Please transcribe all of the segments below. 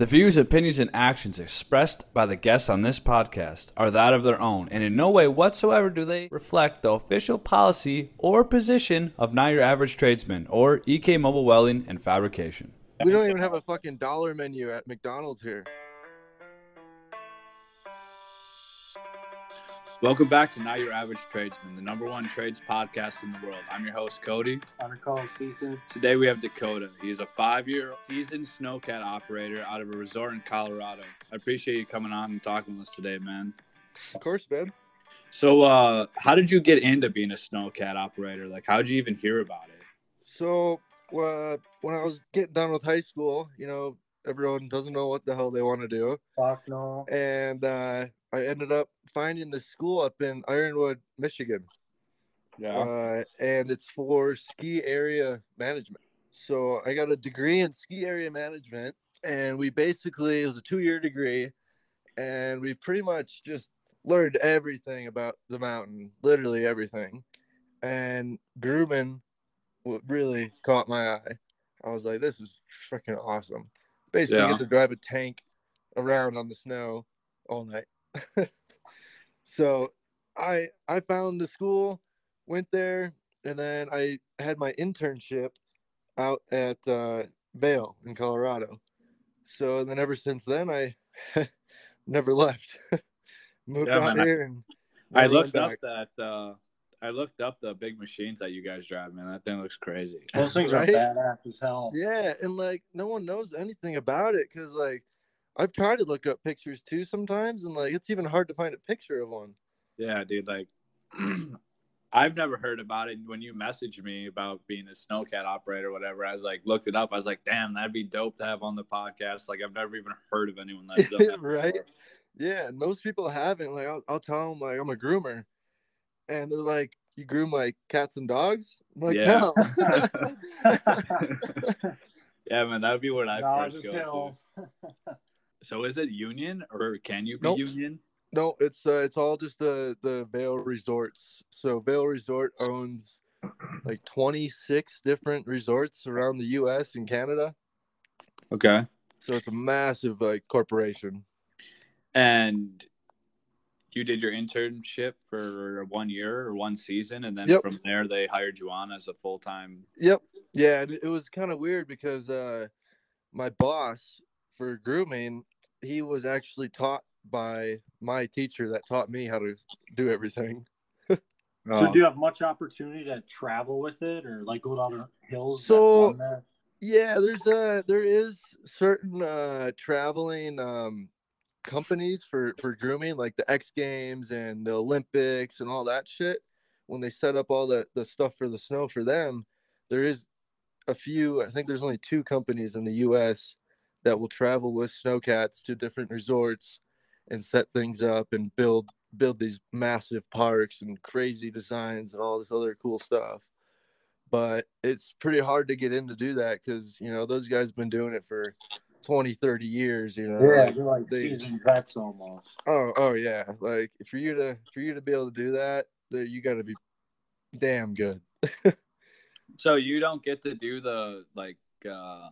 The views, opinions, and actions expressed by the guests on this podcast are that of their own, and in no way whatsoever do they reflect the official policy or position of Not Your Average Tradesman or EK Mobile Welding and Fabrication. We don't even have a fucking dollar menu at McDonald's here. Welcome back to Not Your Average Tradesman, the number one trades podcast in the world. I'm your host, Cody. I'm Carl Season. Today we have Dakota. He is a five-year seasoned snowcat operator out of a resort in Colorado. I appreciate you coming on and talking with us today, man. Of course, man. So, uh, how did you get into being a snowcat operator? Like, how did you even hear about it? So, uh, when I was getting done with high school, you know, everyone doesn't know what the hell they want to do. Fuck no. And uh, I ended up finding the school up in Ironwood, Michigan. Yeah. Uh, and it's for ski area management. So I got a degree in ski area management, and we basically, it was a two year degree, and we pretty much just learned everything about the mountain, literally everything. And grooming really caught my eye. I was like, this is freaking awesome. Basically, Yeah. get to drive a tank around on the snow all night. so I I found the school, went there, and then I had my internship out at uh, Vail in Colorado. So then ever since then, I never left. Moved Yeah, out man, I- here and I never went looked up back. that. Uh, I looked up the big machines that you guys drive, man. That thing looks crazy. Those things Right? are badass as hell. Yeah, and like no one knows anything about it because like I've tried to look up pictures too sometimes, and like it's even hard to find a picture of one. Yeah, dude. Like, I've never heard about it. When you messaged me about being a snowcat operator, or whatever, I was like, looked it up. I was like, damn, that'd be dope to have on the podcast. Like, I've never even heard of anyone that's done that. Right? before. Yeah, most people haven't. Like I'll, I'll tell them like I'm a groomer, and they're like, "You groom like cats and dogs?" I'm like, Yeah. no. Yeah, man, that would be what I Dodge first go to. So, is it union or can you be Nope. union? No, it's uh, it's all just the the Vail Resorts. So Vail Resort owns like 26 different resorts around the U.S. and Canada. Okay. So it's a massive like corporation. And you did your internship for one year or one season, and then Yep. from there they hired you on as a full time. Yep. Yeah, and it was kind of weird because uh, my boss for grooming, he was actually taught by my teacher that taught me how to do everything. So do you have much opportunity to travel with it or like go down the hills? So- there? Yeah, there's uh there is certain uh traveling um companies for for grooming like the X Games and the Olympics and all that shit. When they set up all the the stuff for the snow for them, there is a few. I think there's only two companies in the U.S. that will travel with snowcats to different resorts and set things up and build build these massive parks and crazy designs and all this other cool stuff. But it's pretty hard to get in to do that because you know those guys have been doing it for 20 30 years you know? Yeah, like, they're like they- seasoned vets almost. oh oh yeah. Like for you to for you to be able to do that there you got to be damn good. So you don't get to do the like uh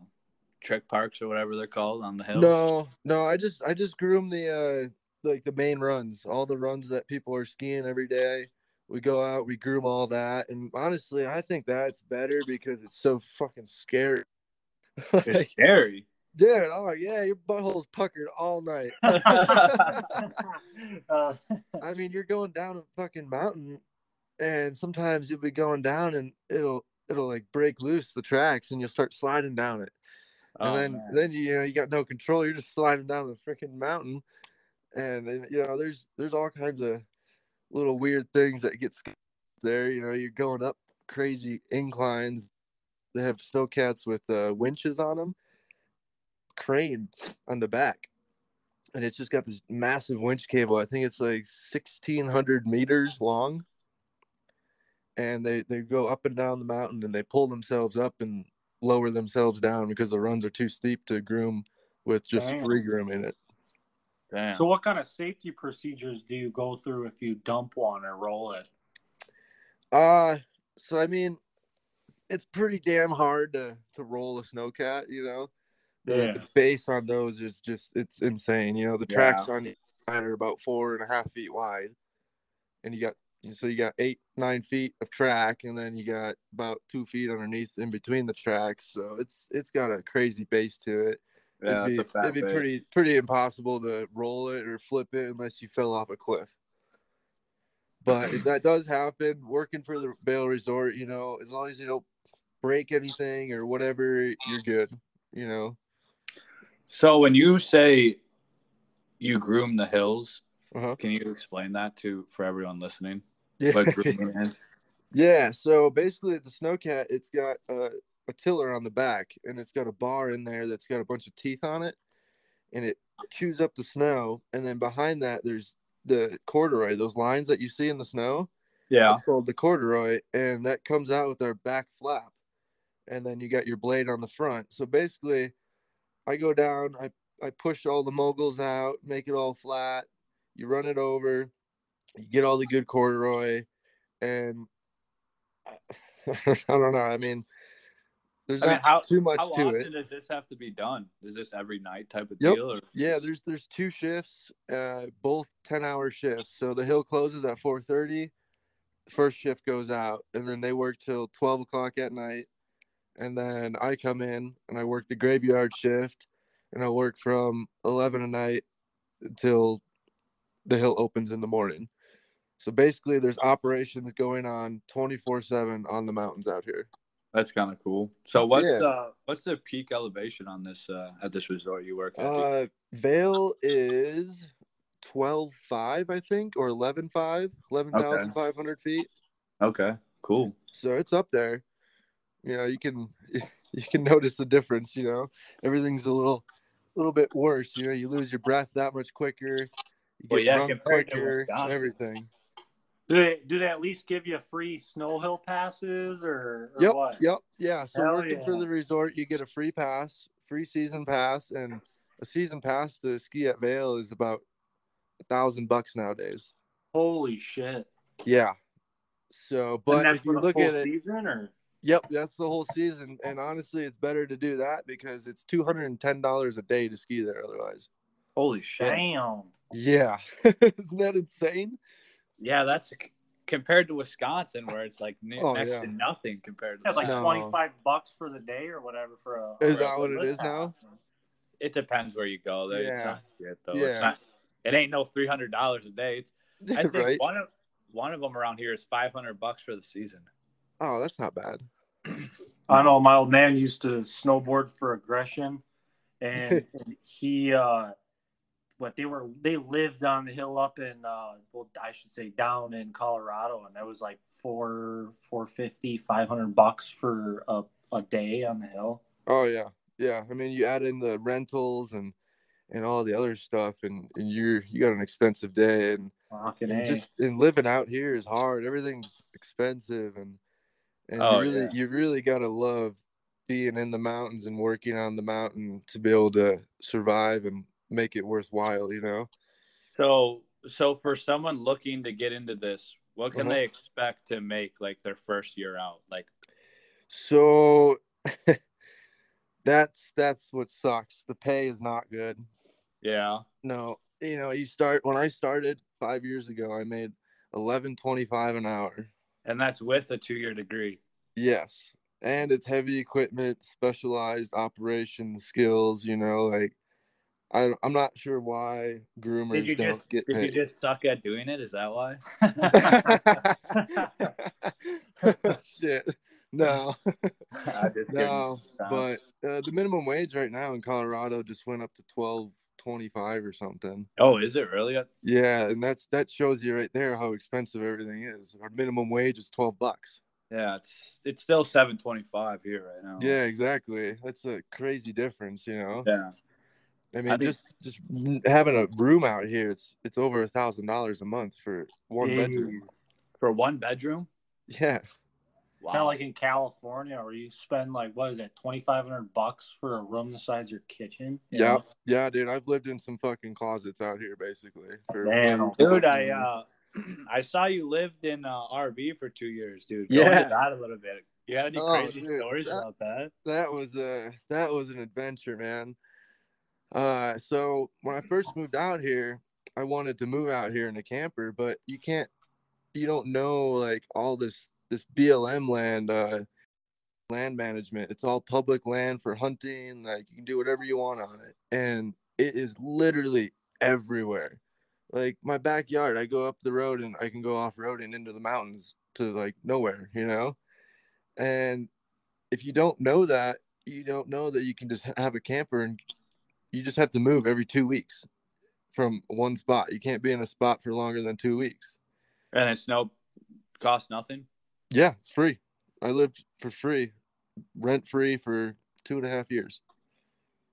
trick parks or whatever they're called on the hills. no no i just i just groom the uh like the main runs all the runs that people are skiing every day we go out we groom all that and honestly i think that's better because it's so fucking scary it's scary. dude oh yeah your butthole's puckered all night uh, I mean, you're going down a fucking mountain, and sometimes you'll be going down, and it'll it'll like break loose the tracks, and you'll start sliding down it, and Oh, then man. then you, know you got no control. You're just sliding down the freaking mountain, and then you know there's there's all kinds of little weird things that get there. You know, you're going up crazy inclines. They have snowcats with uh, winches on them, crane on the back and it's just got this massive winch cable. I think it's like sixteen hundred meters long, and they they go up and down the mountain and they pull themselves up and lower themselves down because the runs are too steep to groom with just Damn. free grooming it. Damn. so what kind of safety procedures do you go through if you dump one or roll it? Uh so I mean, it's pretty damn hard to to roll a snowcat, you know, The, Yeah. the base on those is just it's insane. You know, the tracks on each side are about four and a half feet wide, and you got so you got eight nine feet of track, and then you got about two feet underneath in between the tracks. So it's it's got a crazy base to it. Yeah, it'd be, a fat it'd be bait. pretty pretty impossible to roll it or flip it unless you fell off a cliff. But if that does happen, working for the Vail Resort, you know, as long as you don't break anything or whatever, you're good. You know. So when you say you groom the hills, Uh-huh. can you explain that to for everyone listening? Yeah. Yeah, so basically the snowcat, it's got a, a tiller on the back and it's got a bar in there that's got a bunch of teeth on it and it chews up the snow. And then behind that, there's the corduroy, those lines that you see in the snow. Yeah. It's called the corduroy, and that comes out with our back flap. And then you got your blade on the front. So basically, I go down, I, I push all the moguls out, make it all flat. You run it over, you get all the good corduroy, and I don't know. I mean, there's I mean, not how- too much How to often it. does this have to be done? Is this every night type of Yep. deal? Or Yeah, there's there's two shifts, uh, both ten hour shifts. So the hill closes at four thirty. First shift goes out, and then they work till twelve o'clock at night, and then I come in and I work the graveyard shift, and I work from eleven at night until the hill opens in the morning. So basically, there's operations going on twenty four seven on the mountains out here. that's kind of cool. So what's Yeah. uh what's the peak elevation on this uh at this resort you work at? Uh, Vail is twelve five, I think, or 11.5, 11,500 feet. okay, cool. So it's up there. You know, you can you can notice the difference. You know, everything's a little a little bit worse. You know, you lose your breath that much quicker. You get Well, yeah, drunk compared to quicker. Everything. Do they do they at least give you free snow hill passes or, or Yep. what? Yep. Yeah. So Hell working for the resort, you get a free pass, free season pass, and a season pass to ski at Vail is about a thousand bucks nowadays. Holy shit! Yeah. So, but if you look at it, season, or yep, that's the whole season. And honestly, it's better to do that because it's two hundred and ten dollars a day to ski there. Otherwise, Holy shit. damn. yeah, isn't that insane? Yeah, that's compared to Wisconsin where it's like ne- Oh, next yeah. to nothing compared to That's like No. twenty five bucks for the day or whatever for a. Is a that what it is now? it depends where you go. There, it's Yeah. not shit though. It's Yeah. not. It ain't no three hundred dollars a day. It's, I think right? one of one of them around here is five hundred bucks for the season. Oh, that's not bad. I know my old man used to snowboard for aggression, and, and he, uh, what they were, they lived on the hill up in, uh, well, I should say down in Colorado, and that was like four, four fifty, five hundred bucks for a, a day on the hill. Oh yeah, yeah. I mean, you add in the rentals and and all the other stuff, and, and you're you got an expensive day, and, and just and living out here is hard. Everything's expensive, and and Oh, you really yeah. you really gotta love being in the mountains and working on the mountain to be able to survive and make it worthwhile. You know. So, so for someone looking to get into this, what can Uh-huh. they expect to make like their first year out? Like, So that's that's what sucks. The pay is not good. yeah, No, you know, you start when I started five years ago, I made eleven twenty five an hour. and that's with a two-year degree. Yes, and it's heavy equipment, specialized operation skills. You know, like I, I'm not sure why groomers Did you don't just get did you just suck at doing it? Is that why? Shit, no, no. But uh, the minimum wage right now in Colorado just went up to twelve twenty five or something. Oh, is it really? Yeah, and that's that shows you right there how expensive everything is. Our minimum wage is twelve bucks. Yeah, it's it's still seven twenty-five here right now. Yeah, exactly. That's a crazy difference, you know. yeah. I mean, I think- just just having a room out here, it's it's over a thousand dollars a month for one bedroom. For one bedroom. Yeah, Wow. Kind of like in California, where you spend like what is it, twenty five hundred bucks for a room the size of your kitchen? yeah, yeah, dude. I've lived in some fucking closets out here, basically. For Damn. Dude, I uh, I saw you lived in uh, RV for two years, dude. Go into Yeah. that a little bit. You got any Oh, crazy dude, stories that- about that? that was a that was an adventure, man. Uh, so when I first moved out here, I wanted to move out here in a camper, but you can't, you don't know like all this this BLM land, uh, land management. It's all public land for hunting. Like you can do whatever you want on it, and it is literally everywhere. Like my backyard, I go up the road and I can go off road and into the mountains to like nowhere, you know. And if you don't know that, you don't know that you can just have a camper and you just have to move every two weeks from one spot. You can't be in a spot for longer than two weeks. And it's no cost nothing. Yeah, it's free. I lived for free, rent free for two and a half years.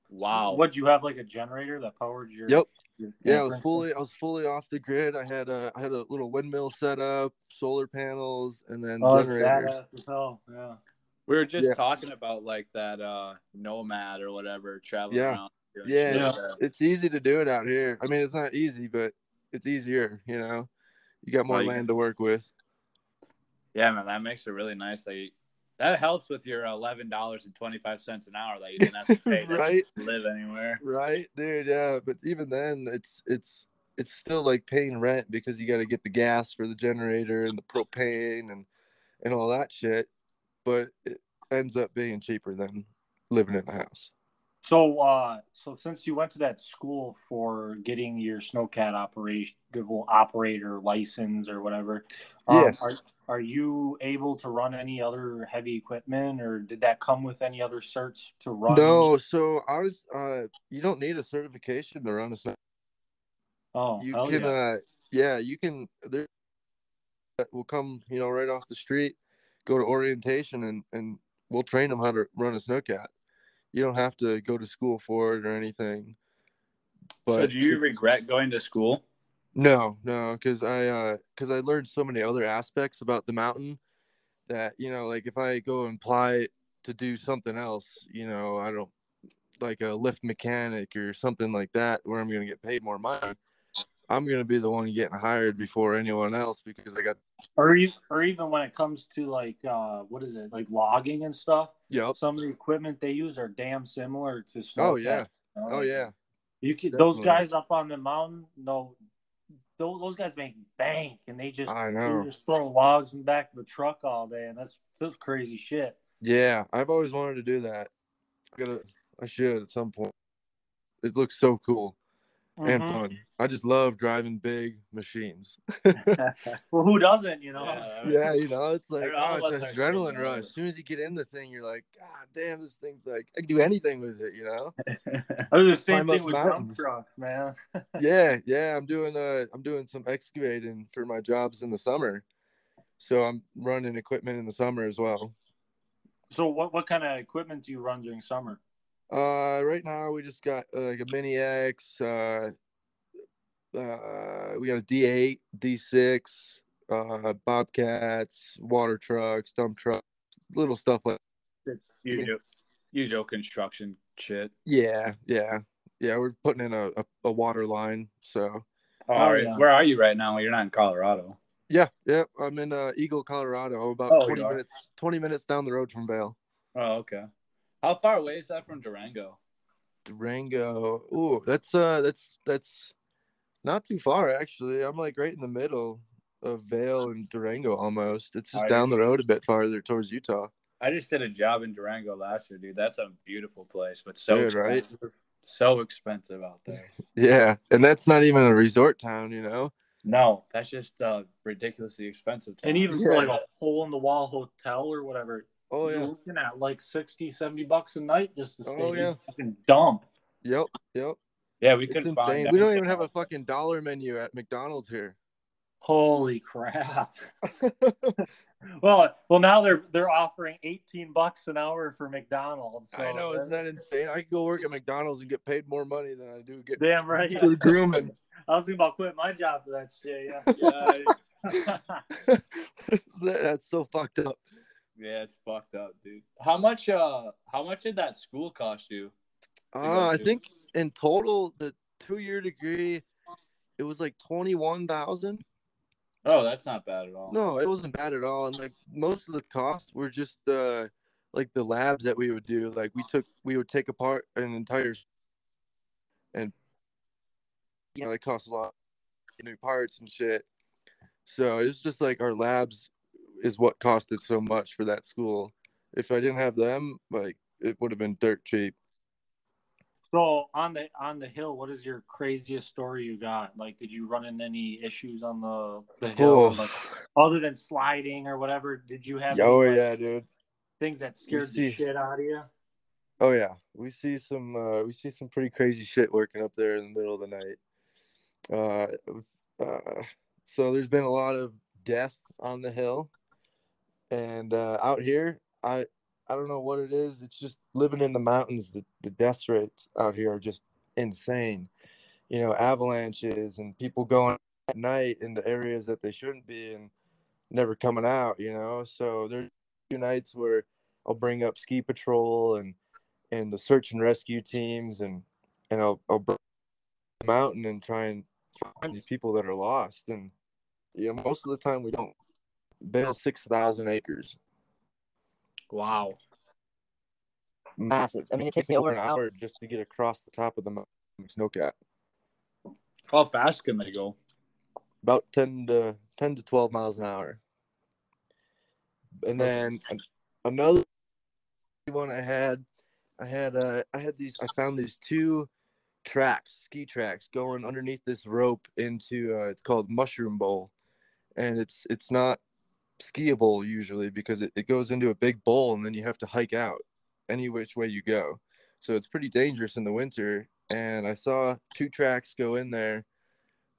Wow. What do you have like a generator that powered your? Yep. your Yeah, I was fully I was fully off the grid. I had a I had a little windmill set up, solar panels, and then Oh, generators. badass as hell. Yeah. We were just Yeah. talking about like that uh nomad or whatever traveling Yeah. around. Doing Yeah, it's- It's easy to do it out here. I mean, it's not easy, but it's easier. You know, you got more Well, you- land to work with. yeah, man, that makes it really nice. Like that helps with your eleven dollars and twenty five cents an hour that you didn't have to pay to Right. live anywhere. Right, dude. Yeah, but even then, it's it's it's still like paying rent because you got to get the gas for the generator and the propane and and all that shit. But it ends up being cheaper than living in a house. So, uh, so since you went to that school for getting your snowcat operation, operator license or whatever, um, Yes. are are you able to run any other heavy equipment, or did that come with any other certs to run? No, so I was. Uh, you don't need a certification to run a snow. Oh, you can. yeah. Uh, yeah, you can. There will come, you know, right off the street, go to orientation, and and we'll train them how to run a snowcat. You don't have to go to school for it or anything. so do you regret going to school? No, no, because I uh because I learned so many other aspects about the mountain that you know, like if I go and apply to do something else, you know, I don't like a lift mechanic or something like that where I'm gonna get paid more money. I'm gonna be the one getting hired before anyone else because I got or you, or even when it comes to like, uh, what is it, like logging and stuff? Yeah. Some of the equipment they use are damn similar to. Oh yeah, you know, oh yeah, You can those guys up on the mountain, no, those, those guys make bank, and they just I they know. just throw logs in the back of a truck all day, and that's that's crazy shit. Yeah, I've always wanted to do that. I gotta, I should at some point. It looks so cool and Mhm. fun. I just love driving big machines. well, who doesn't? You know. Yeah. yeah, you know, it's like oh, it's an adrenaline thing, rush. As soon as you get in the thing, you're like, God damn, this thing's like I can do anything with it, you know? I was the same thing up with dump mountains. trucks, man. yeah, yeah. I'm doing uh I'm doing some excavating for my jobs in the summer. So I'm running equipment in the summer as well. So, what what kind of equipment do you run during summer? Uh right now we just got uh, like a mini X, uh uh we got a D8, D6, uh Bobcats, water trucks, dump trucks, little stuff like Usual, usual construction shit. Yeah, yeah, yeah. We're putting in a, a, a water line, so Oh, Oh, yeah. Where are you right now? You're not in Colorado. yeah, yeah. I'm in uh, Eagle, Colorado. I'm about Oh, twenty minutes twenty minutes down the road from Vail. Oh, okay. How far away is that from Durango? Durango. Ooh, that's uh, that's that's not too far actually. I'm like right in the middle of Vail and Durango almost. It's just Are down you? the road a bit farther towards Utah. I just did a job in Durango last year, dude. That's a beautiful place, but so Dude, right? expensive. So expensive out there. Yeah, and that's not even a resort town, you know. No, that's just uh, ridiculously expensive. And town. even for like a hole in the wall hotel or whatever, Oh you're yeah. looking at like 60, 70 bucks a night just to stay. Oh, in yeah. fucking dump. Yep. Yep. yeah, we couldn't find. We don't even have a fucking dollar menu at McDonald's here. Holy crap! well, well, now they're they're offering eighteen bucks an hour for McDonald's. So I know, isn't that insane? I could go work at McDonald's and get paid more money than I do get damn right. for grooming. I was thinking about quitting my job for that shit. Yeah. That's so fucked up. Yeah, it's fucked up, dude. How much? Uh, how much did that school cost you? Uh, I think in total, the two year degree, it was like twenty one thousand. Oh, that's not bad at all. No, it wasn't bad at all. And like most of the costs were just uh like the labs that we would do. Like we took we would take apart an entire and you know, it cost a lot new parts and shit. So it's just like our labs is what costed so much for that school. If I didn't have them, like it would have been dirt cheap. So on the on the hill, what is your craziest story you got? Like, did you run into any issues on the the hill, Oh, like, other than sliding or whatever? Did you have oh any, like, yeah, dude. things that scared see- the shit out of you? Oh yeah, we see some uh, we see some pretty crazy shit working up there in the middle of the night. Uh, uh, so there's been a lot of death on the hill, and uh, out here, I I don't know what it is. It's just living in the mountains. The the death rates out here are just insane. You know, avalanches and people going at night into areas that they shouldn't be and never coming out. You know, so there's few nights where I'll bring up ski patrol and and the search and rescue teams and and I'll I'll bring the mountain and try and find these people that are lost and you know most of the time we don't vail six thousand acres. Wow. massive. I mean it takes me over an hour. Just to get across the top of the mountain with snowcat How fast can they go? about 10 to 10 to 12 miles an hour. And then another one i had i had uh i had these i found these two tracks ski tracks going underneath this rope into uh it's called mushroom bowl. And it's it's not skiable usually because it, it goes into a big bowl and then you have to hike out any which way you go. So it's pretty dangerous in the winter. And i saw two tracks go in there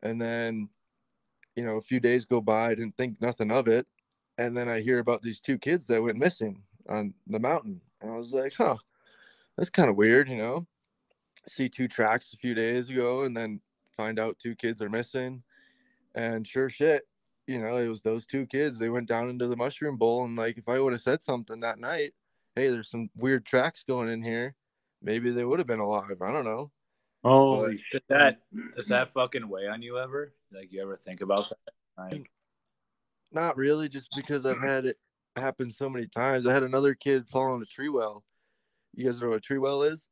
and then you know a few days go by i didn't think nothing of it. And then i hear about these two kids that went missing on the mountain. And i was like huh that's kind of weird you know? See two tracks a few days ago and then find out two kids are missing. And sure shit you know it was those two kids they went down into the mushroom bowl and like if i would have said something that night hey there's some weird tracks going in here maybe they would have been alive i don't know. Holy Does that does that fucking weigh on you ever? Like you ever think about that? Like, not really just because i've had it happen so many times. I had another kid fall in a tree well. You guys know what a tree well is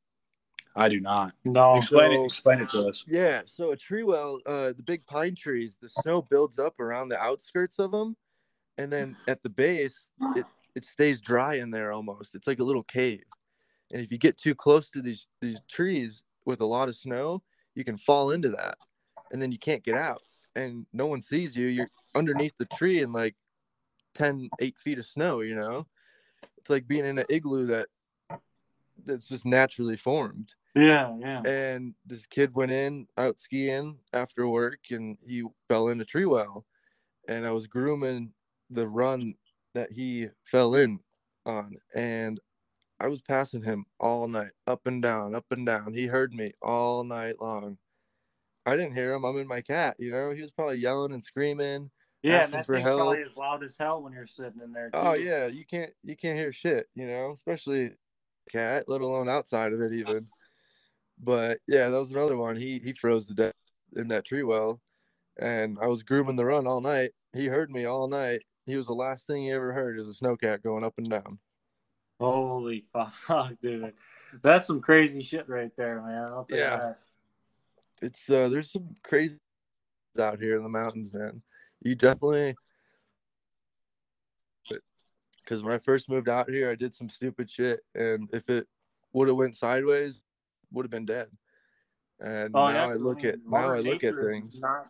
I do not. no! Explain so- it. Explain it to us. Yeah, so a tree well, uh, the big pine trees, the snow builds up around the outskirts of them, and then at the base, it it stays dry in there almost. It's like a little cave, and if you get too close to these these trees with a lot of snow, you can fall into that, and then you can't get out, and no one sees you. You're underneath the tree in like 10, 8 feet of snow. You know, it's like being in an igloo that that's just naturally formed Yeah, yeah. and this kid went in out skiing after work and he fell in a tree well. And i was grooming the run that he fell in on and i was passing him all night up and down up and down. He heard me all night long. I didn't hear him. I'm in my cat you know? He was probably yelling and screaming Yeah, and that for thing's probably as loud as hell when you're sitting in there. Oh, too. oh yeah you can't you can't hear shit you know? Especially cat let alone outside of it even but yeah that was another one he he froze to death in that tree well and i was grooming the run all night he heard me all night he was the last thing he ever heard is a snowcat going up and down Holy fuck, dude. That's some crazy shit right there, man. I'll tell you Yeah. that. it's uh there's some crazy out here in the mountains man you definitely because when i first moved out here i did some stupid shit and if it would have went sideways would have been dead and Oh, now i look at now i look at things Not,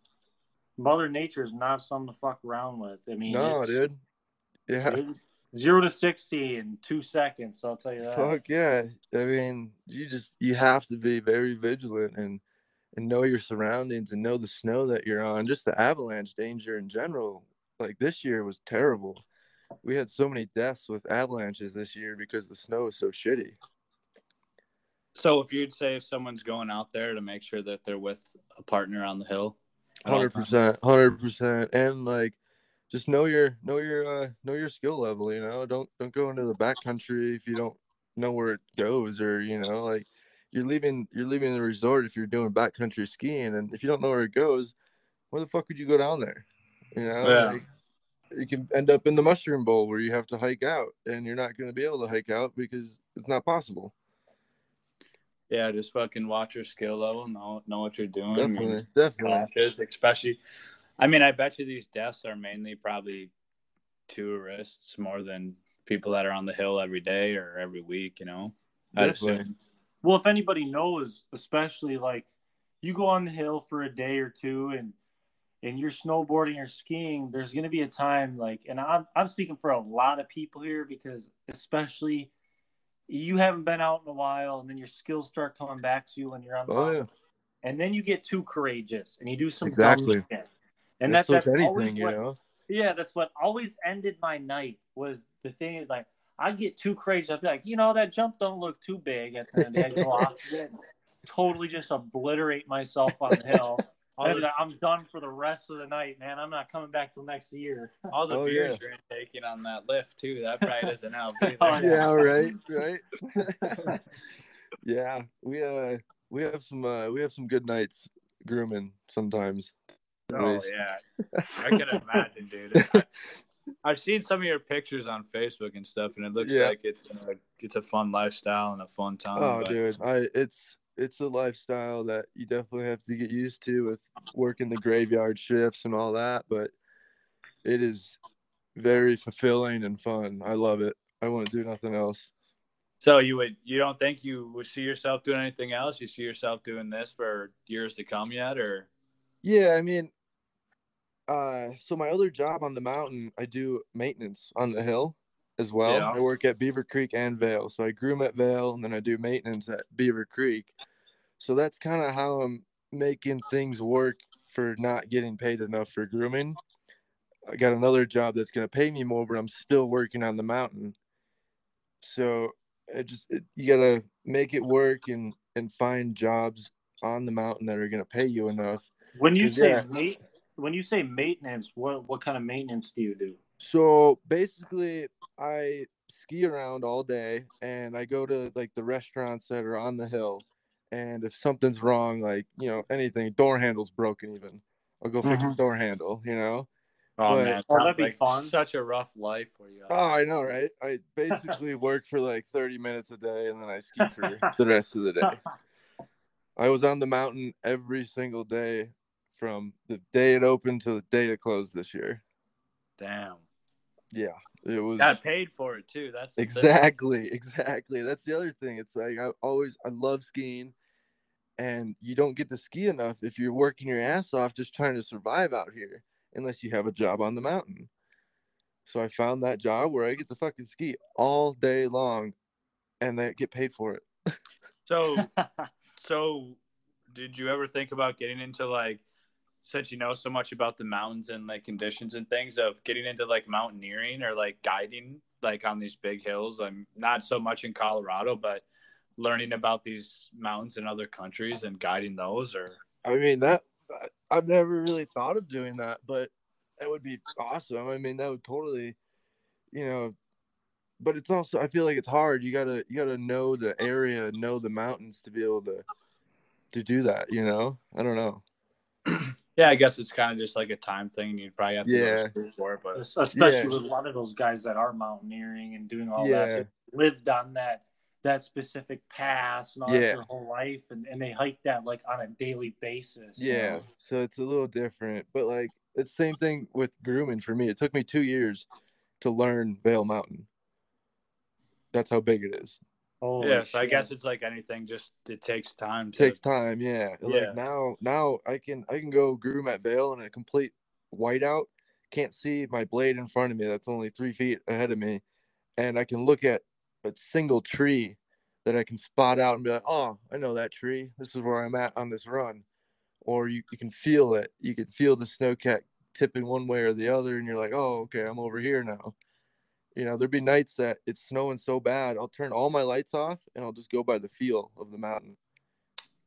Mother Nature is not something to fuck around with. I mean, no dude yeah zero to sixty in two seconds. I'll tell you that. Fuck yeah. I mean, you just you have to be very vigilant and and know your surroundings and know the snow that you're on. Just the avalanche danger in general. Like this year was terrible. We had so many deaths with avalanches this year because the snow is so shitty. So if you'd say if someone's going out there to make sure that they're with a partner on the hill, hundred percent, hundred percent, and like just know your know your uh know your skill level. You know, don't don't go into the backcountry if you don't know where it goes, or you know, like you're leaving you're leaving the resort if you're doing backcountry skiing, and if you don't know where it goes, where the fuck would you go down there? You know, Yeah. like, you can end up in the mushroom bowl where you have to hike out, and you're not going to be able to hike out because it's not possible. Yeah, just fucking watch your skill level, know know what you're doing. and Definitely, definitely. cautious, especially. I mean, I bet you these deaths are mainly probably tourists more than people that are on the hill every day or every week. You know, I'd Definitely. Well, if anybody knows, especially like you go on the hill for a day or two and and you're snowboarding or skiing, there's going to be a time like, and I'm I'm speaking for a lot of people here because especially you haven't been out in a while, and then your skills start coming back to you when you're on the Oh yeah, and then you get too courageous and you do some Exactly. dumb shit. And that's that's, that's anything, you what, know. yeah, that's what always ended my night was the thing is like I get too crazy. I'd be like, you know, that jump don't look too big at the end. I go off totally just obliterate myself on the hill. All And the, I'm done for the rest of the night, man. I'm not coming back till next year. all the Oh, beers yeah. you're taking on that lift too. That probably doesn't help either. Oh, yeah, right, right. yeah, we uh we have some uh we have some good nights grooming sometimes. Oh least. yeah, I can imagine, dude. I- I've seen some of your pictures on Facebook and stuff, and it looks Yeah. like it's uh, it's a fun lifestyle and a fun time. Oh, but- dude, I it's it's a lifestyle that you definitely have to get used to with working the graveyard shifts and all that, but it is very fulfilling and fun. I love it. I wouldn't do nothing else. So you would you don't think you would see yourself doing anything else? You see yourself doing this for years to come yet, or Yeah, I mean, uh, so my other job on the mountain, I do maintenance on the hill as well. Yeah. I work at Beaver Creek and Vail, so I groom at Vail, and then I do maintenance at Beaver Creek. So that's kind of how I'm making things work for not getting paid enough for grooming. I got another job that's going to pay me more, but I'm still working on the mountain. So it just it, you got to make it work and and find jobs on the mountain that are going to pay you enough When you say yeah. when you say maintenance, what what kind of maintenance do you do? So basically, I ski around all day and I go to like the restaurants that are on the hill. And if something's wrong, like, you know, anything, door handle's broken even, I'll go fix the Mhm. door handle, you know? oh But- man, Oh, that'd sounds be like fun. Such a rough life for you. Oh, I know, right? I basically work for like 30 minutes a day and then I ski for the rest of the day. I was on the mountain every single day from the day it opened to the day it closed this year. Damn, Yeah, it was. got paid for it too. That's. Exactly, exactly. That's the other thing. It's like I always I love skiing and you don't get to ski enough if you're working your ass off just trying to survive out here unless you have a job on the mountain. So I found that job where I get to fucking ski all day long and they get paid for it. So so did you ever think about getting into like since you know so much about the mountains and like conditions and things of getting into like mountaineering or like guiding like on these big hills i'm not so much in colorado but learning about these mountains in other countries and guiding those or I mean that I've never really thought of doing that, but that would be awesome. I mean that would totally you know but it's also I feel like it's hard. You gotta you gotta know the area, know the mountains to be able to to do that, you know? I don't know. yeah i guess it's kind of just like a time thing you'd probably have to go Yeah. to school for it but especially Yeah. with a lot of those guys that are mountaineering and doing all Yeah. that lived on that that specific pass and all that Yeah. their whole life and, and they hike that like on a daily basis you Yeah. know? So it's a little different. But like it's the same thing with grooming for me. It took me two years to learn Vail Mountain. That's how big it is. Holy yeah so i guess it's like anything just it takes time to takes time yeah. Yeah. like now now i can i can go groom at vail in a complete whiteout. Can't see my blade in front of me that's only three feet ahead of me. And i can look at a single tree that i can spot out and be like oh i know that tree. This is where i'm at on this run. Or you, you can feel it. You can feel the snowcat tipping one way or the other and you're like oh okay i'm over here now you know there'd be nights that it's snowing so bad i'll turn all my lights off and i'll just go by the feel of the mountain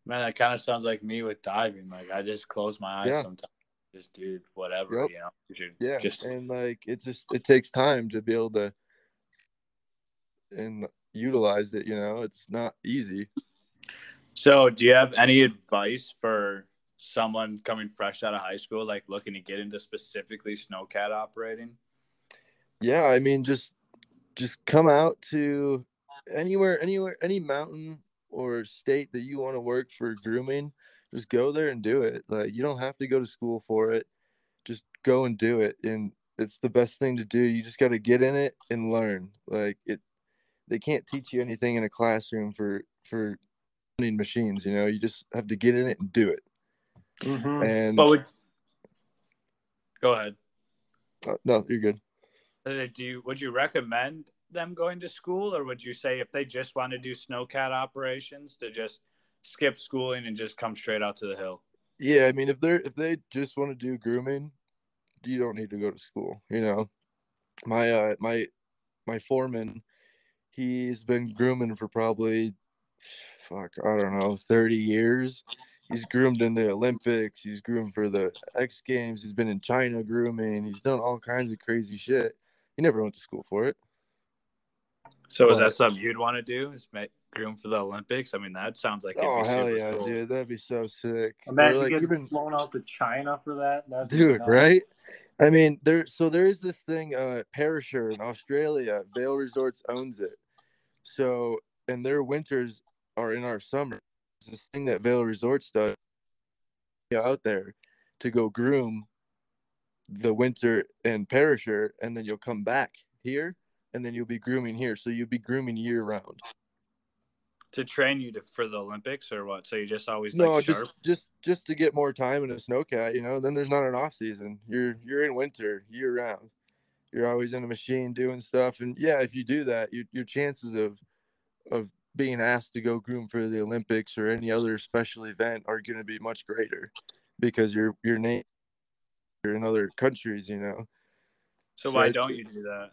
Man, that kind of sounds like me with diving. Like I just close my eyes Yeah. sometimes. Just do whatever, Yep. you know. Yeah Just and like it just it takes time to be able to and utilize it you know it's not easy So, do you have any advice for someone coming fresh out of high school, like looking to get into specifically snowcat operating? Yeah, I mean, just just come out to anywhere, anywhere, any mountain or state that you want to work for grooming. Just go there and do it. Like you don't have to go to school for it. Just go and do it, and it's the best thing to do. You just got to get in it and learn. Like it, they can't teach you anything in a classroom for for machines. You know, you just have to get in it and do it. Mm-hmm. And But would go ahead. uh, no, you're good. Uh, Do you would you recommend them going to school, or would you say if they just want to do snowcat operations to just skip schooling and just come straight out to the hill? Yeah, I mean, if they're if they just want to do grooming, you don't need to go to school. You know, my uh my my foreman, he's been grooming for probably, fuck, I don't know, thirty years. He's groomed in the Olympics. He's groomed for the X Games. He's been in China grooming. He's done all kinds of crazy shit. He never went to school for it. So is that something you'd want to do? Is make groom for the Olympics? I mean, that sounds like it'd Oh be hell super yeah, cool. dude! That'd be so sick. Or, Imagine like, getting even- flown out to China for that. That'd dude nuts. right i mean there so there is this thing uh perisher in australia vail resorts owns it so and their winters are in our summer it's this thing that vail resorts does out there to go groom the winter and perisher and then you'll come back here and then you'll be grooming here. So you'll be grooming year round. To train you to, for the Olympics or what? So you just always no like just just just to get more time in a snowcat you know? Then there's not an off season. You're you're in winter year round. You're always in a machine doing stuff. And yeah if you do that your, your chances of of being asked to go groom for the olympics or any other special event are going to be much greater because your your name you're in other countries you know So so why don't you do that?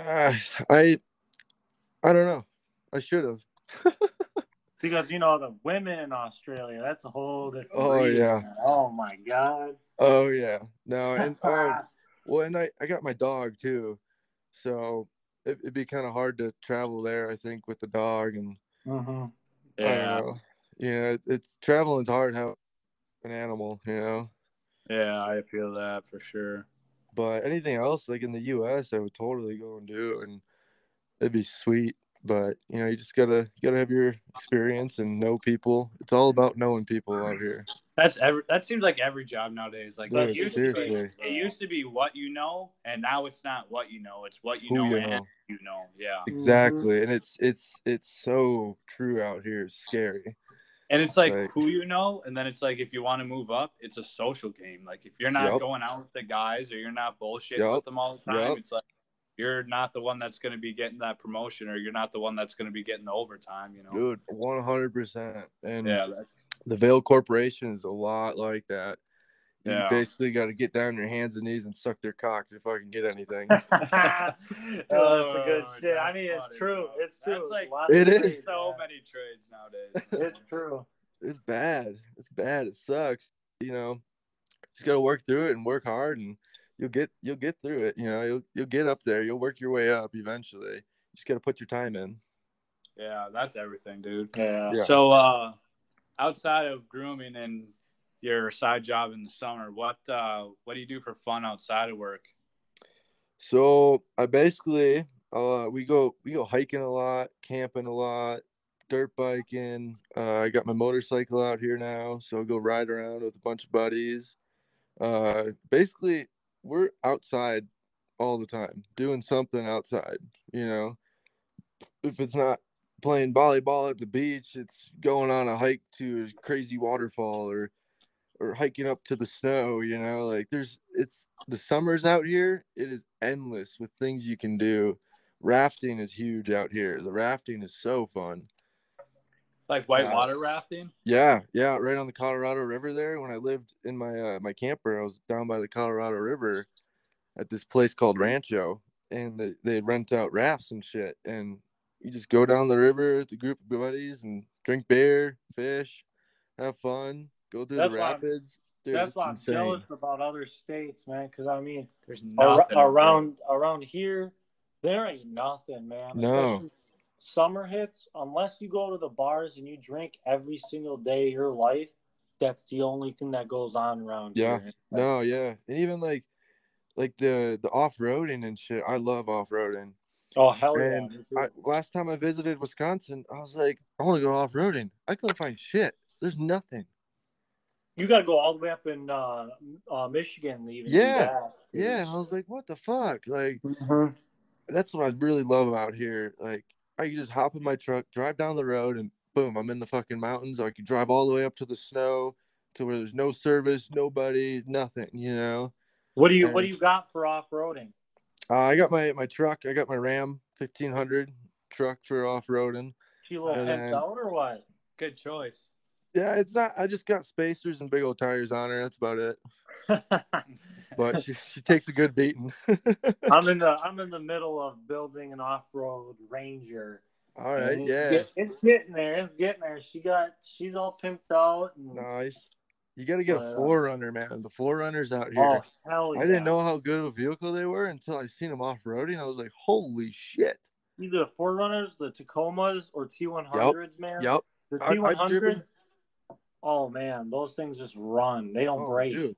uh, i i don't know i should have Because you know the women in Australia, that's a whole different. Oh, breed, yeah. Oh my god. oh yeah no and um, Well, and I, I got my dog too, so it, it'd be kind of hard to travel there. I think with the dog and hmm I Yeah, don't. Yeah, it, it's traveling's hard. How an animal, you know. Yeah, I feel that for sure. But anything else, like in the U.S., I would totally go and do, and it'd be sweet. But you know, you just gotta you gotta have your experience and know people. It's all about knowing people out here. That's every. That seems like every job nowadays. Like Dude, it used to be, it used to be what you know, and now it's not what you know. It's what you Who know you and know. you know. Yeah, Exactly, mm-hmm. and it's it's it's so true out here. It's scary. And it's like Right. who you know, and then it's like if you want to move up, it's a social game. Like if you're not Yup. going out with the guys or you're not bullshitting Yup. with them all the time, Yup. it's like you're not the one that's going to be getting that promotion, or you're not the one that's going to be getting the overtime. You know. Dude, one hundred percent. And Yeah, that's, the Vail Corporation is a lot like that. You basically got to get down on your hands and knees and suck their cock if I can get anything. oh, that's a good Oh, shit. I mean, it's funny, true. bro. It's true. That's like- Lots It is. so man. many trades nowadays. It's true. it's bad. It's bad. It sucks. You know, just got to work through it and work hard, and you'll get you'll get through it. You know, you'll you'll get up there. You'll work your way up eventually. You just got to put your time in. Yeah, that's everything, dude. Yeah. Yeah. So, uh, outside of grooming and your side job in the summer, what uh, what do you do for fun outside of work? So I basically uh we go we go hiking a lot, camping a lot, dirt biking. Uh, I got my motorcycle out here now, so I go ride around with a bunch of buddies. Uh, basically, we're outside all the time, doing something outside. You know, if it's not playing volleyball at the beach, it's going on a hike to a crazy waterfall or or hiking up to the snow, you know, like there's it's the summers out here, it is endless with things you can do. Rafting is huge out here. The rafting is so fun. Like white Yeah. water rafting? Yeah, yeah, right on the Colorado River there. When I lived in my uh, my camper, I was down by the Colorado River at this place called Rancho, and they they rent out rafts and shit. And you just go down the river with a group of buddies and drink beer, fish, have fun, go through That's the why rapids. Dude, That's it's why I'm insane. jealous about other states, man. Because I mean, There's ar- nothing around around here, there ain't nothing, man. No. Especially Summer hits, unless you go to the bars and you drink every single day of your life, that's the only thing that goes on around Yeah. here. No, yeah, and even like like the the off roading and shit. I love off roading. Oh hell yeah! And me too. I, last time I visited Wisconsin, I was like, I want to go off roading. I couldn't find shit. There's nothing. You got to go all the way up in uh, uh, Michigan. to even Yeah. Yeah, and I was like, what the fuck? Like Mhm. that's what I really love out here. Like I can just hop in my truck, drive down the road, and boom, I'm in the fucking mountains. I can drive all the way up to the snow, to where there's no service, nobody, nothing. You know. What do you What do you got for off roading? Uh, I got my my truck. I got my Ram 1500 truck for off roading. She a little And out or what? Good choice. Yeah, it's not. I just got spacers and big old tires on her. That's about it. But she she takes a good beating. I'm in the I'm in the middle of building an off road Ranger. all right, it's yeah, get- it's getting there. It's getting there. She got she's all pimped out. And, nice. You got to get But, a uh, 4Runner, man. The 4Runners out here. oh hell yeah! I didn't know how good of a vehicle they were until I seen them off roading. I was like, holy shit. either the 4Runners, the Tacomas, or T100s, man. Yep. The I- I've T100. Driven- Oh man, those things just run. They don't Oh, break. dude.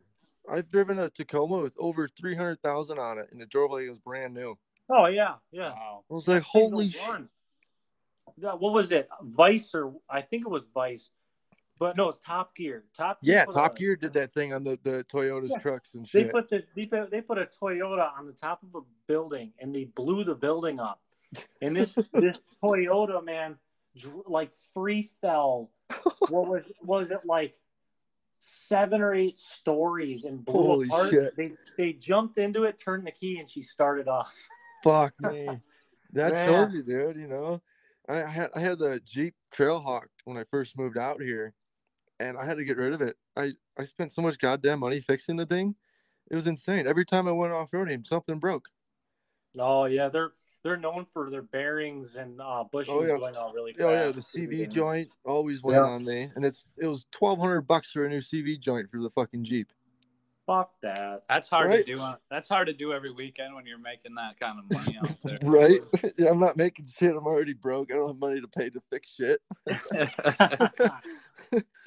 I've driven a Tacoma with over 300,000 on it and the drove like it was brand new. Oh yeah, yeah. Wow. I was like, That holy shit. Yeah, what was it? Vice or I think it was Vice, but no, it's Top Gear. Top Gear Yeah, Top a- Gear did that thing on the, the Toyota's Yeah, trucks and shit. They put the they put, they put a Toyota on the top of a building and they blew the building up. And this this Toyota man dr- like free fell. What was what was it like seven or eight stories and blew Holy apart? shit. They they jumped into it, turned the key, and she started off. Fuck me. That Man. shows you, dude. You know, I I had I had the Jeep Trailhawk when I first moved out here, and I had to get rid of it. I I spent so much goddamn money fixing the thing. It was insane. Every time I went off roading, something broke. Oh yeah, they're they're known for their bearings and uh, bushings Oh, yeah. going out really fast. Oh yeah, the CV joint always went Yeah. on me, and it's it was twelve hundred bucks for a new CV joint for the fucking Jeep. Fuck that. That's hard Right. to do. On, that's hard to do every weekend when you're making that kind of money out there. Right? yeah, I'm not making shit. I'm already broke. I don't have money to pay to fix shit. so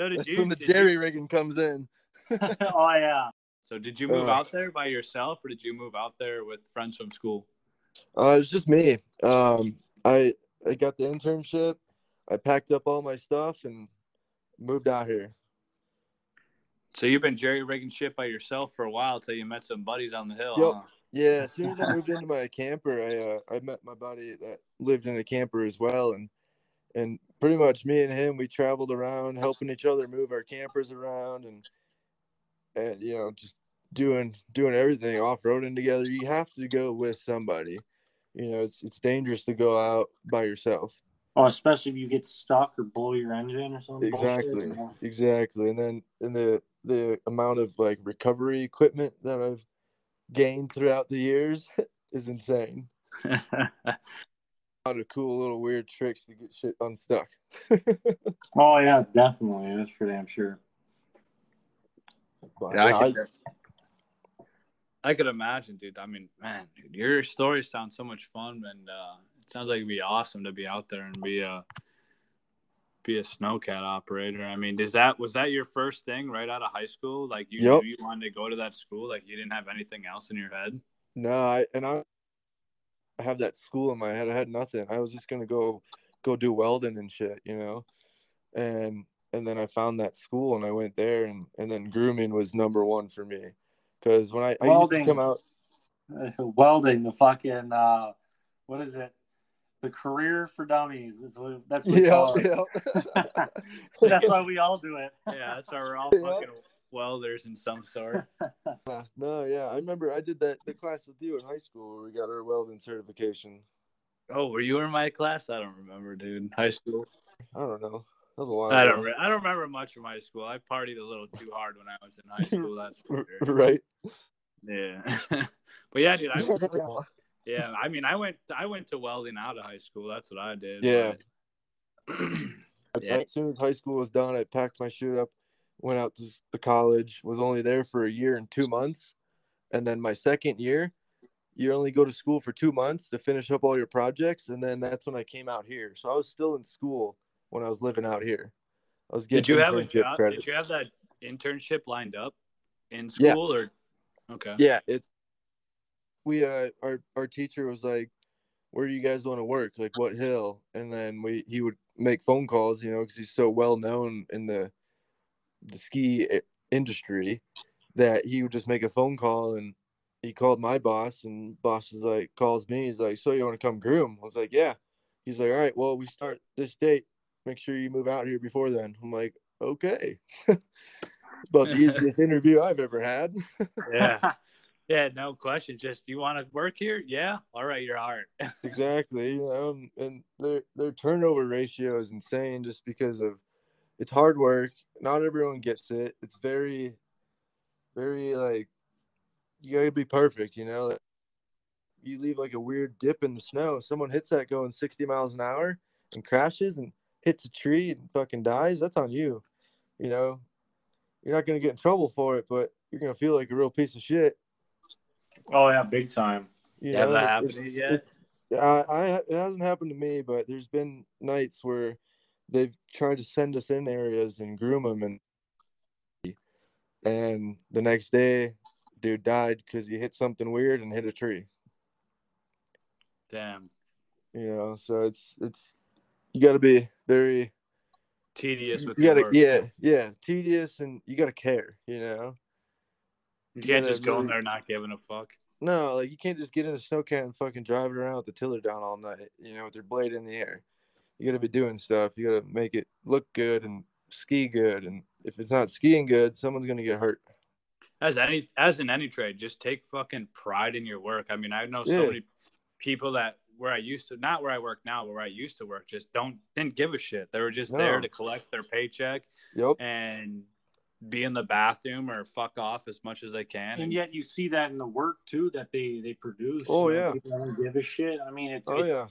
did That's you? when the did you- jerry rigging comes in. oh yeah. so did you move Uh. out there by yourself, or did you move out there with friends from school? Uh, was just me. Um, I I got the internship. I packed up all my stuff and moved out here. So you've been jerry rigging shit by yourself for a while till you met some buddies on the hill. Yep. huh? Yeah, as soon as I moved into my camper, I uh, I met my buddy that lived in a camper as well, and and pretty much me and him we traveled around helping each other move our campers around and and you know just doing doing everything off roading together. You have to go with somebody. You know, it's it's dangerous to go out by yourself. Oh, especially if you get stuck or blow your engine or something. Exactly. you know? Exactly. And then and the the amount of like recovery equipment that I've gained throughout the years is insane. A lot of cool little weird tricks to get shit unstuck. Oh yeah, definitely. That's for damn sure. But, Yeah, I yeah, could, I could imagine, dude. I mean, man, dude, your stories sound so much fun, and uh, it sounds like it'd be awesome to be out there and be a be a snowcat operator. I mean, is that was that your first thing right out of high school? Like you Yep. knew you wanted to go to that school, like you didn't have anything else in your head. no, I and I I have that school in my head. I had nothing. I was just gonna go go do welding and shit, you know. And and then I found that school and I went there and and then grooming was number one for me. Cause when I, I used Welding. to come out welding the fucking uh, what is it? The career for dummies. Is what, that's what we Yeah, call it. yeah. that's why we all do it. Yeah, that's why we're all Yeah. fucking welders in some sort. No, yeah, I remember I did that the class with you in high school where we got our welding certification. Oh, were you in my class? I don't remember, dude. High school. I don't know. That was a while. I don't. Re- I don't remember much from high school. I partied a little too hard when I was in high school. That's for sure. right. Yeah. but yeah, dude. I, yeah. I mean, I went. I went to welding out of high school. That's what I did. Yeah. but- Yeah. As soon as high school was done, I packed my shit up, went out to the college. Was only there for a year and two months, and then my second year, you only go to school for two months to finish up all your projects, and then that's when I came out here. So I was still in school when I was living out here. I was getting did you have a job? credits. Did you have that? internship lined up in Yeah. school or okay? Yeah, it. We uh, our our teacher was like, "Where do you guys want to work? Like what hill?" And then we he would make phone calls, you know, because he's so well known in the the ski industry that he would just make a phone call and he called my boss and boss is like calls me he's like so you want to come groom i was like yeah he's like all right well we start this date make sure you move out here before then i'm like okay it's about the easiest interview i've ever had Yeah. Yeah, no question. Just you want to work here? Yeah. All right, you're hired. exactly you know and, and their their turnover ratio is insane just because of it's hard work not everyone gets it it's very very like you gotta be perfect you know you leave like a weird dip in the snow someone hits that going 60 miles an hour and crashes and hits a tree and fucking dies that's on you you know you're not gonna get in trouble for it but you're gonna feel like a real piece of shit Oh yeah, big time. you Have know, that it's- happened it's- yet? It's I, I it hasn't happened to me, but there's been nights where they've tried to send us in areas and groom them, and and the next day, dude died because he hit something weird and hit a tree. Damn. You know, so it's it's you got to be very Tedious you with your gotta work. yeah yeah tedious and you got to care. You know, You you can't just go in there not giving a fuck. no, like you can't just get in a snowcat and fucking drive it around with the tiller down all night. You know, with your blade in the air. You got to be doing stuff. You got to make it look good and ski good. And if it's not skiing good, someone's gonna get hurt. As any as in any trade, just take fucking pride in your work. I mean, I know so Yeah. many people that where I used to not where I work now, but where I used to work, just don't didn't give a shit. They were just there to collect their paycheck Yep. and be in the bathroom or fuck off as much as they can. And yet you see that in the work too that they they produce. Oh, you know, yeah. people don't give a shit. I mean, it's Oh it, yeah.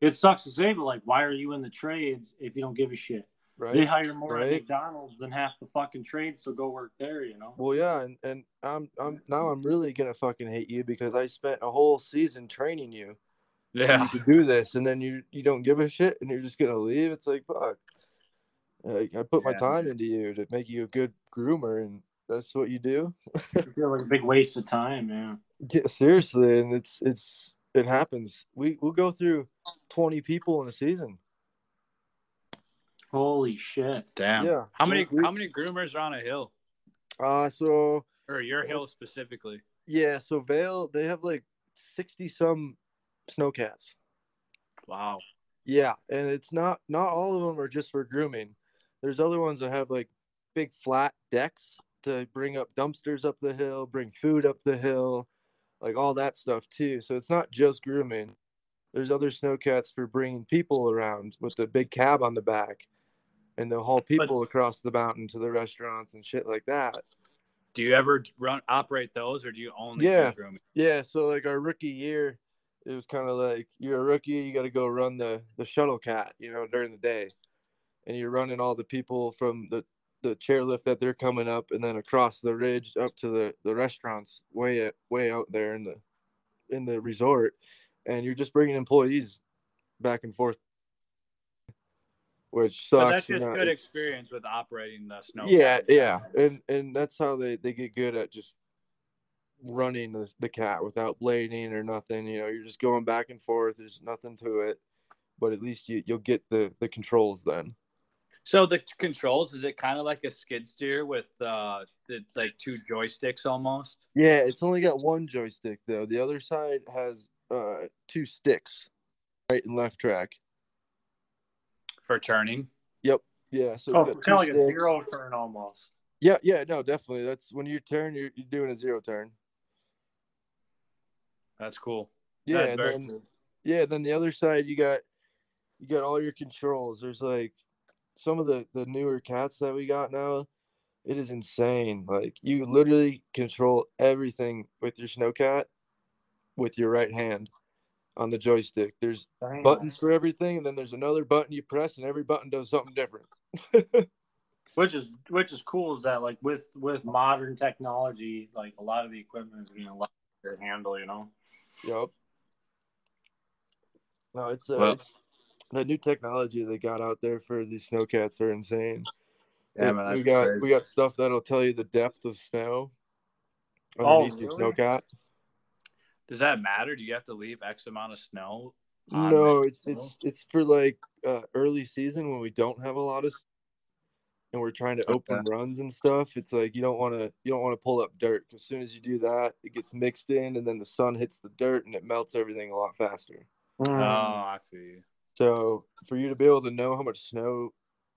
it sucks to say, but like, why are you in the trades if you don't give a shit? Right. They hire more at McDonald's than half the fucking trade, so go work there. You know. Well, yeah, and, and I'm I'm now I'm really gonna fucking hate you because I spent a whole season training you yeah. to do this, and then you you don't give a shit, and you're just gonna leave. It's like fuck. Like, I put my time into you to make you a good groomer, and that's what you do. I feel like a big waste of time. Yeah. Yeah, seriously, and it's it's it happens. We we'll go through twenty people in a season. Holy shit. Damn. Yeah. How many We- we- how many groomers are on a hill? Uh so Or your hill specifically? yeah, so Vail they have like sixty some snowcats. Wow. Yeah, and it's not not all of them are just for grooming. There's other ones that have like big flat decks to bring up dumpsters up the hill, bring food up the hill, like all that stuff too. So it's not just grooming. There's other snowcats for bringing people around with the big cab on the back, and they'll haul people across the mountain to the restaurants and shit like that. Do you ever run operate those or do you only Yeah. grooming? Yeah, so like our rookie year, it was kind of like you're a rookie, you got to go run the the shuttle cat, you know, during the day, and you're running all the people from the the chairlift that they're coming up, and then across the ridge up to the the restaurants way way out there in the in the resort, and you're just bringing employees back and forth, which But sucks. that's you just know, good experience with operating the snow. yeah, yeah, and and that's how they they get good at just running the, the cat without blading or nothing. You know, you're just going back and forth. There's nothing to it, but at least you you'll get the the controls then. So the controls is it kind of like a skid steer with uh the like two joysticks almost? Yeah, it's only got one joystick though. The other side has uh two sticks, right and left track. for turning. Yep. Yeah, so it's Oh, got kind of like a zero turn almost. Yeah, yeah, no, definitely. That's when you turn, you're, you're doing a zero turn. That's cool. Yeah, That's and then cool. yeah then the other side you got you got all your controls there's like some of the the newer cats that we got now it is insane like you literally control everything with your snowcat with your right hand on the joystick there's Damn. buttons for everything and then there's another button you press and every button does something different which is which is cool is that like with with modern technology like a lot of the equipment is being a lot handle you know yep no it's uh, Well- it's the new technology they got out there for these snowcats are insane Yeah, man, we got crazy. we got stuff that'll tell you the depth of snow Oh, underneath your really? snowcat. Does that matter? Do you have to leave X amount of snow? No, it's snow? it's it's for like uh, early season when we don't have a lot of, and we're trying to open runs and stuff. It's like you don't want to you don't want to pull up dirt. 'cause As soon as you do that, it gets mixed in, and then the sun hits the dirt and it melts everything a lot faster. Oh, Mm. I feel you. So for you to be able to know how much snow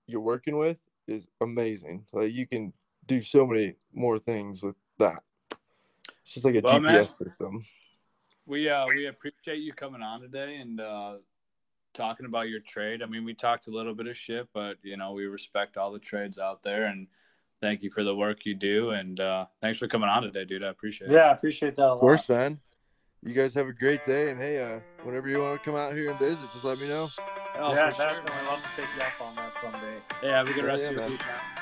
you're working with is amazing. Like you can do so many more things with that. It's just like a Well, GPS man. system. We uh we appreciate you coming on today and uh talking about your trade. I mean, we talked a little bit of shit, but you know, we respect all the trades out there and thank you for the work you do and uh thanks for coming on today, dude. I appreciate it. Yeah, I appreciate that a lot. Of course, man. You guys have a great day, and hey, uh, whenever you want to come out here and visit, just let me know. Oh, yeah, for sure. I'd love to take you up on that someday. Yeah, have a good Yeah, rest yeah, of your man. week, man.